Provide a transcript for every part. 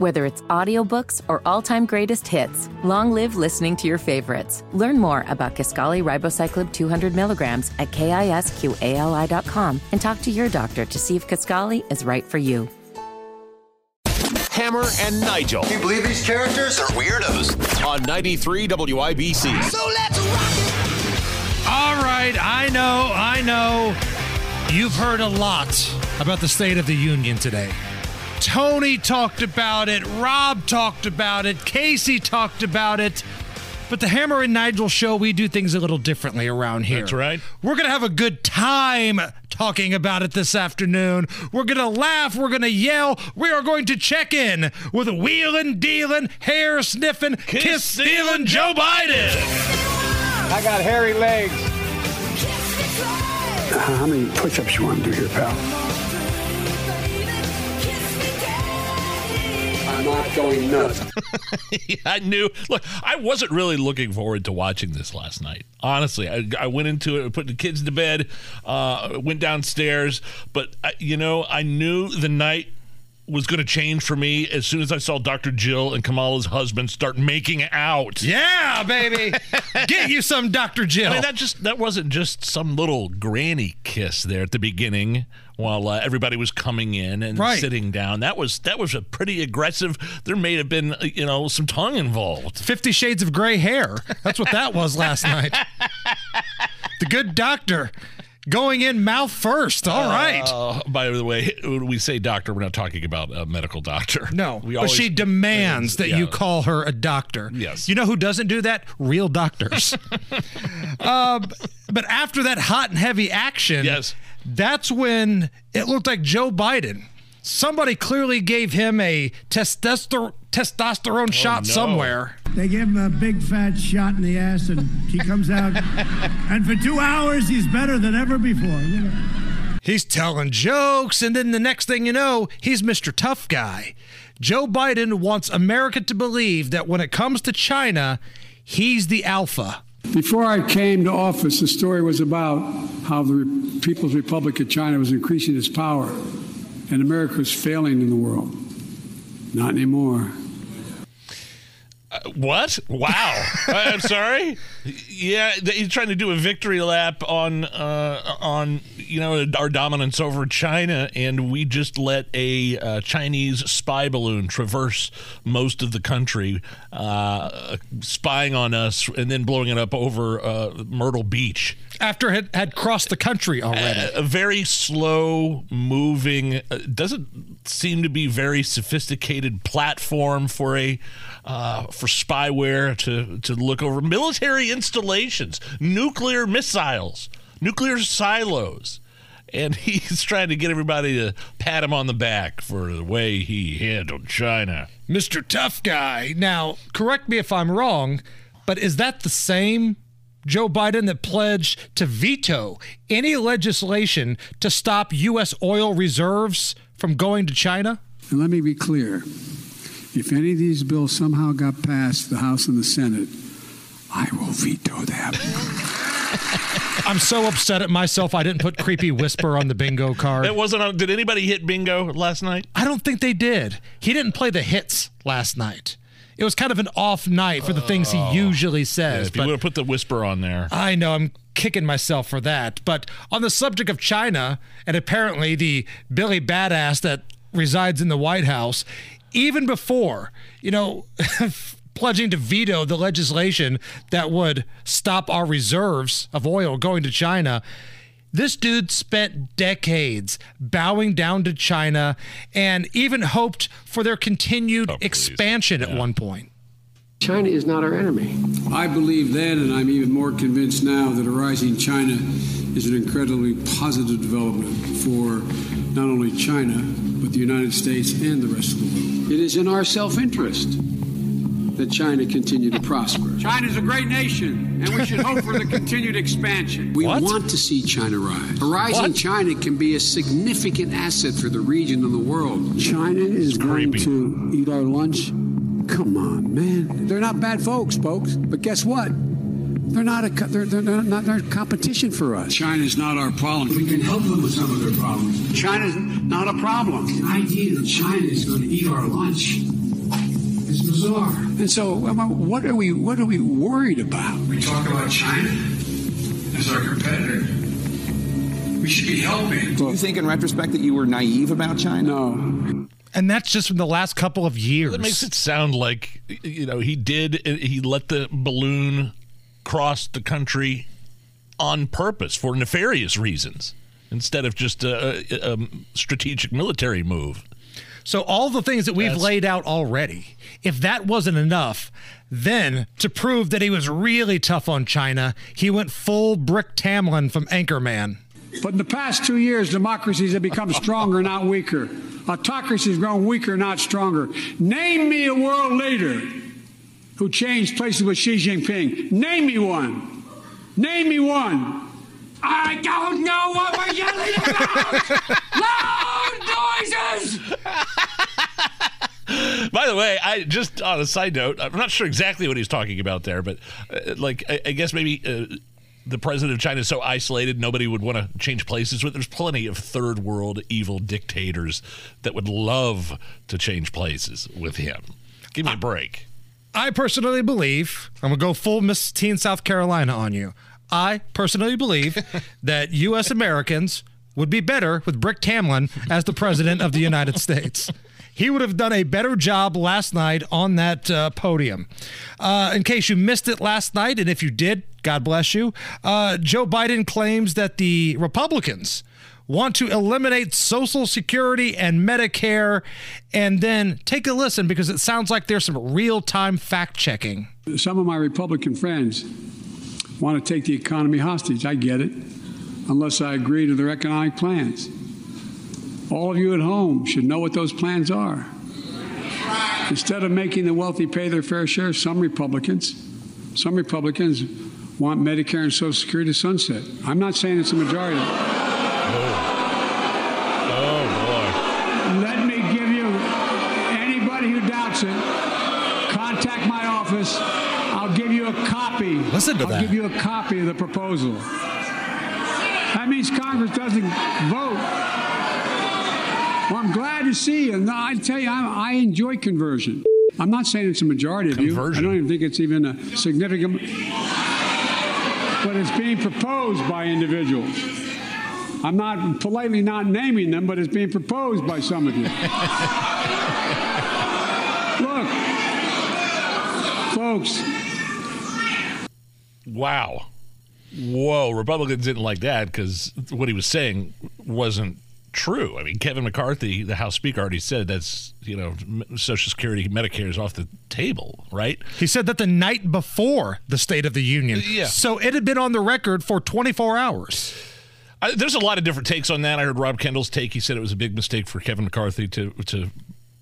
Whether it's audiobooks or all-time greatest hits, long live listening to your favorites. Learn more about Kisqali Ribociclib 200 milligrams at kisqali.com and talk to your doctor to see if Kisqali is right for you. Hammer and Nigel. Do you believe these characters are weirdos? On 93 WIBC. So let's rock it! All right, I know, I know. You've heard a lot about the State of the Union today. Tony talked about it, Rob talked about it, Casey talked about it. But the Hammer and Nigel show, we do things a little differently around here. That's right. We're going to have a good time talking about it this afternoon. We're going to laugh. We're going to yell. We are going to check in with wheeling, dealing, hair sniffing, kiss stealing Joe Biden. I got hairy legs. How many push ups you want to do here, pal? Not going nuts. I knew. Look, I wasn't really looking forward to watching this last night. Honestly, I, I went into it, put the kids to bed, uh, went downstairs, but I, you know, I knew the night was going to change for me as soon as I saw Dr. Jill and Kamala's husband start making out. Yeah, baby. Get you some Dr. Jill. I mean, that just that wasn't just some little granny kiss there at the beginning while uh, everybody was coming in and Right. sitting down. That was that was a pretty aggressive. There may have been uh, you know some tongue involved. Fifty Shades of Gray hair. That's what that was last night. The good doctor going in mouth first. All right. Uh, by the way, when we say doctor, we're not talking about a medical doctor. No, we but she demands that you call her a doctor. Yes. You know who doesn't do that? Real doctors. uh, but after that hot and heavy action, Yes. that's when it looked like Joe Biden. Somebody clearly gave him a testosterone testosterone shot Oh, no. somewhere. They give him a big fat shot in the ass, and he comes out. and for two hours, he's better than ever before. You know? He's telling jokes, and then the next thing you know, he's Mr. Tough Guy. Joe Biden wants America to believe that when it comes to China, he's the alpha. Before I came to office, the story was about how the Re- People's Republic of China was increasing its power and America failing in the world. Not anymore. What? Wow. I'm sorry. Yeah, he's trying to do a victory lap on uh, on you know our dominance over China, and we just let a uh, Chinese spy balloon traverse most of the country, uh, spying on us, and then blowing it up over uh, Myrtle Beach. After it had crossed the country already. a very slow moving uh, doesn't seem to be very sophisticated platform for a uh, for spyware to to look over military installations nuclear missiles nuclear silos and he's trying to get everybody to pat him on the back for the way he handled China. Mr. Tough Guy. Now, correct me if I'm wrong, but is that the same Joe Biden that pledged to veto any legislation to stop U.S. oil reserves from going to China? And let me be clear if any of these bills somehow got past the House and the Senate, I will veto them. I'm so upset at myself I didn't put creepy whisper on the bingo card. It wasn't. On, did anybody hit bingo last night? I don't think they did. He didn't play the hits last night. It was kind of an off night for the things he oh. usually says. you but would have put the whisper on there. I know I'm kicking myself for that. But on the subject of China, and apparently the Billy Badass that resides in the White House, even before, you know, pledging to veto the legislation that would stop our reserves of oil going to China. This dude spent decades bowing down to China and even hoped for their continued oh, expansion at one point. China is not our enemy. I believe then, and I'm even more convinced now, that a rising China is an incredibly positive development for not only China, but the United States and the rest of the world. It is in our self interest that China continue to prosper. China is a great nation, and we should hope for the continued expansion. We want to see China rise. A rising China can be a significant asset for the region and the world. China is going to eat our lunch. Come on, man. They're not bad folks, folks. But guess what? They're not a they're, they're not, not they're competition for us. China's not our problem. We can help them with some of their problems. China's not a problem. The idea that China is going to eat our lunch It's bizarre. And so, uh, what are we? What are we worried about? We talk about China as our competitor. We should be helping. Do you think, in retrospect, that you were naive about China? No. And that's just from the last couple of years. It makes it sound like you know he did. Uh, he let the balloon cross the country on purpose for nefarious reasons instead of just a, a, a strategic military move. So all the things that we've That's- laid out already, if that wasn't enough, then to prove that he was really tough on China, he went full Brick Tamland from Anchorman. But in the past two years, democracies have become stronger, not weaker. Autocracies have grown weaker, not stronger. Name me a world leader who changed places with Xi Jinping. Name me one. Name me one. I don't know what we're yelling about. Loud noises. By the way, I just on a side note, I'm not sure exactly what he's talking about there, but uh, like I, I guess maybe uh, the president of China is so isolated, nobody would want to change places with. There's plenty of third world evil dictators that would love to change places with him. Give me a break. I personally believe, I'm going to go full Miss Teen South Carolina on you. I personally believe that U.S. Americans would be better with Brick Tamland as the president of the United States. He would have done a better job last night on that uh, podium. Uh, in case you missed it last night, and if you did, God bless you, uh, Joe Biden claims that the Republicans want to eliminate Social Security and Medicare. And then take a listen because it sounds like there's some real time fact checking. Some of my Republican friends want to take the economy hostage. I get it, unless I agree to their economic plans. All of you at home should know what those plans are. Instead of making the wealthy pay their fair share, some Republicans, some Republicans want Medicare and Social Security to sunset. I'm not saying it's a majority. Oh, oh boy. Let me give you anybody who doubts it, contact my office. I'll give you a copy. Listen to that. I'll that. give you a copy of the proposal. That means Congress doesn't vote. Well, I'm glad to see you. No, I tell you, I, I enjoy conversion. I'm not saying it's a majority of you. I don't even think it's even a significant. But it's being proposed by individuals. I'm not politely not naming them, but it's being proposed by some of you. Look, folks, Wow. Whoa. Republicans didn't like that because what he was saying wasn't true. I mean, Kevin McCarthy, the House Speaker, already said that's, you know, Social Security, Medicare is off the table, right? He said that the night before the State of the Union. Uh, yeah. So it had been on the record for 24 hours. I, there's a lot of different takes on that. I heard Rob Kendall's take. He said it was a big mistake for Kevin McCarthy to to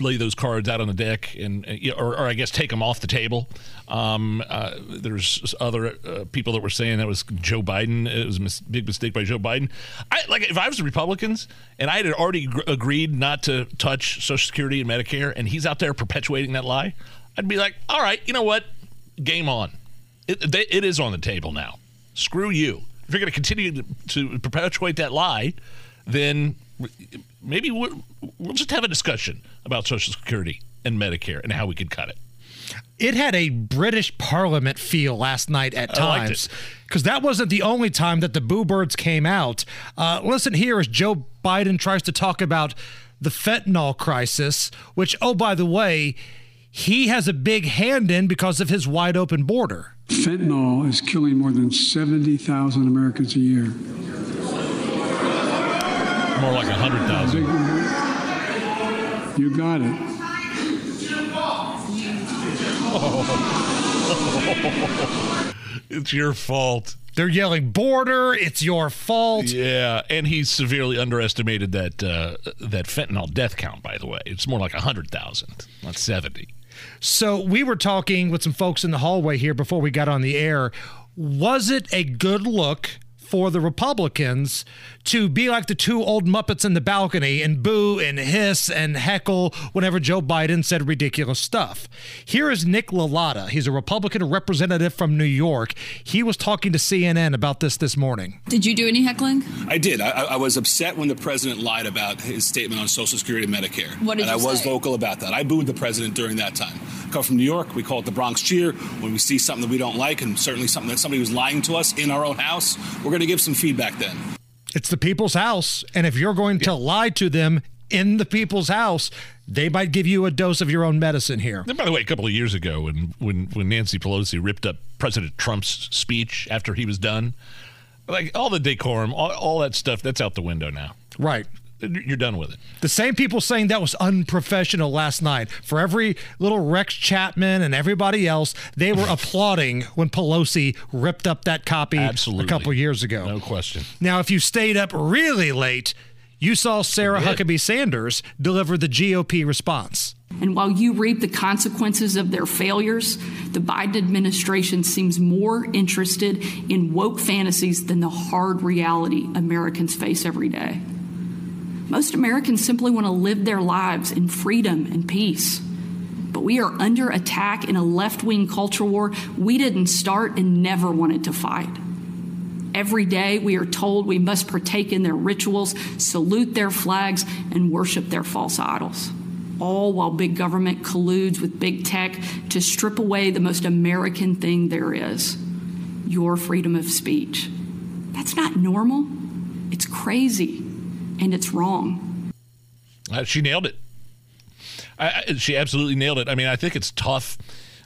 lay those cards out on the deck and uh, or, or I guess take them off the table. Um, uh, there's other uh, people that were saying that was Joe Biden. It was a mis- big mistake by Joe Biden. I like if I was the Republicans and I had already gr- agreed not to touch Social Security and Medicare, and he's out there perpetuating that lie, I'd be like, all right, you know what, game on. It, they, it is on the table now. Screw you. If you're going to continue to, to perpetuate that lie, then maybe we'll, we'll just have a discussion about Social Security and Medicare and how we could cut it. It had a British Parliament feel last night at times because that wasn't the only time that the Boo Birds came out. Uh, listen here as Joe Biden tries to talk about the fentanyl crisis, which, oh, by the way, he has a big hand in because of his wide open border. fentanyl is killing more than 70,000 Americans a year. More like 100,000. You got it. It's your fault. They're yelling border, it's your fault. Yeah, and he severely underestimated that uh, that fentanyl death count. By the way, it's more like hundred thousand, not seventy. So we were talking with some folks in the hallway here before we got on the air. Was it a good look for the Republicans to be like the two old Muppets in the balcony and boo and hiss and heckle whenever Joe Biden said ridiculous stuff? Here is Nick LaLota. He's a Republican representative from New York. He was talking to CNN about this this morning. Did you do any heckling? I did. I, I was upset when the president lied about his statement on Social Security and Medicare. What did and you I was vocal about that. I booed the president during that time come from New York. We call it the Bronx cheer. When we see something that we don't like, and certainly something that somebody was lying to us in our own house, we're going to give some feedback then. It's the people's house. And if you're going to lie to them in the people's house, they might give you a dose of your own medicine here. And by the way, a couple of years ago, when when when Nancy Pelosi ripped up President Trump's speech after he was done, like all the decorum, all, all that stuff, that's out the window now. Right. You're done with it. The same people saying that was unprofessional last night. For every little Rex Chapman and everybody else, they were applauding when Pelosi ripped up that copy Absolutely. a couple years ago. No question. Now, if you stayed up really late, you saw Sarah Huckabee Sanders deliver the GOP response. And while you reap the consequences of their failures, the Biden administration seems more interested in woke fantasies than the hard reality Americans face every day. Most Americans simply want to live their lives in freedom and peace. But we are under attack in a left wing culture war we didn't start and never wanted to fight. Every day we are told we must partake in their rituals, salute their flags, and worship their false idols. All while big government colludes with big tech to strip away the most American thing there is your freedom of speech. That's not normal. It's crazy and it's wrong. Uh, she nailed it. I, she absolutely nailed it. I mean, I think it's tough.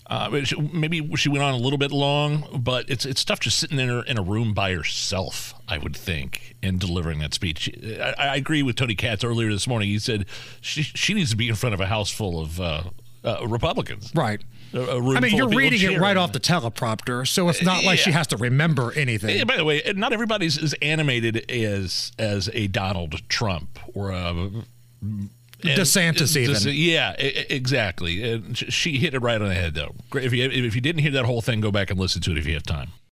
Uh, maybe she went on a little bit long, but it's it's tough just sitting in her in a room by herself. I would think and delivering that speech. I, I agree with Tony Katz earlier this morning. He said she she needs to be in front of a house full of uh, uh, Republicans. Right. A, a room I mean, you're reading it right off the teleprompter, so it's not like she has to remember anything. Yeah, by the way, not everybody's as animated as as a Donald Trump or a and- DeSantis even. Des- yeah, exactly. And she hit it right on the head, though. Great. If you if you didn't hear that whole thing, go back and listen to it if you have time.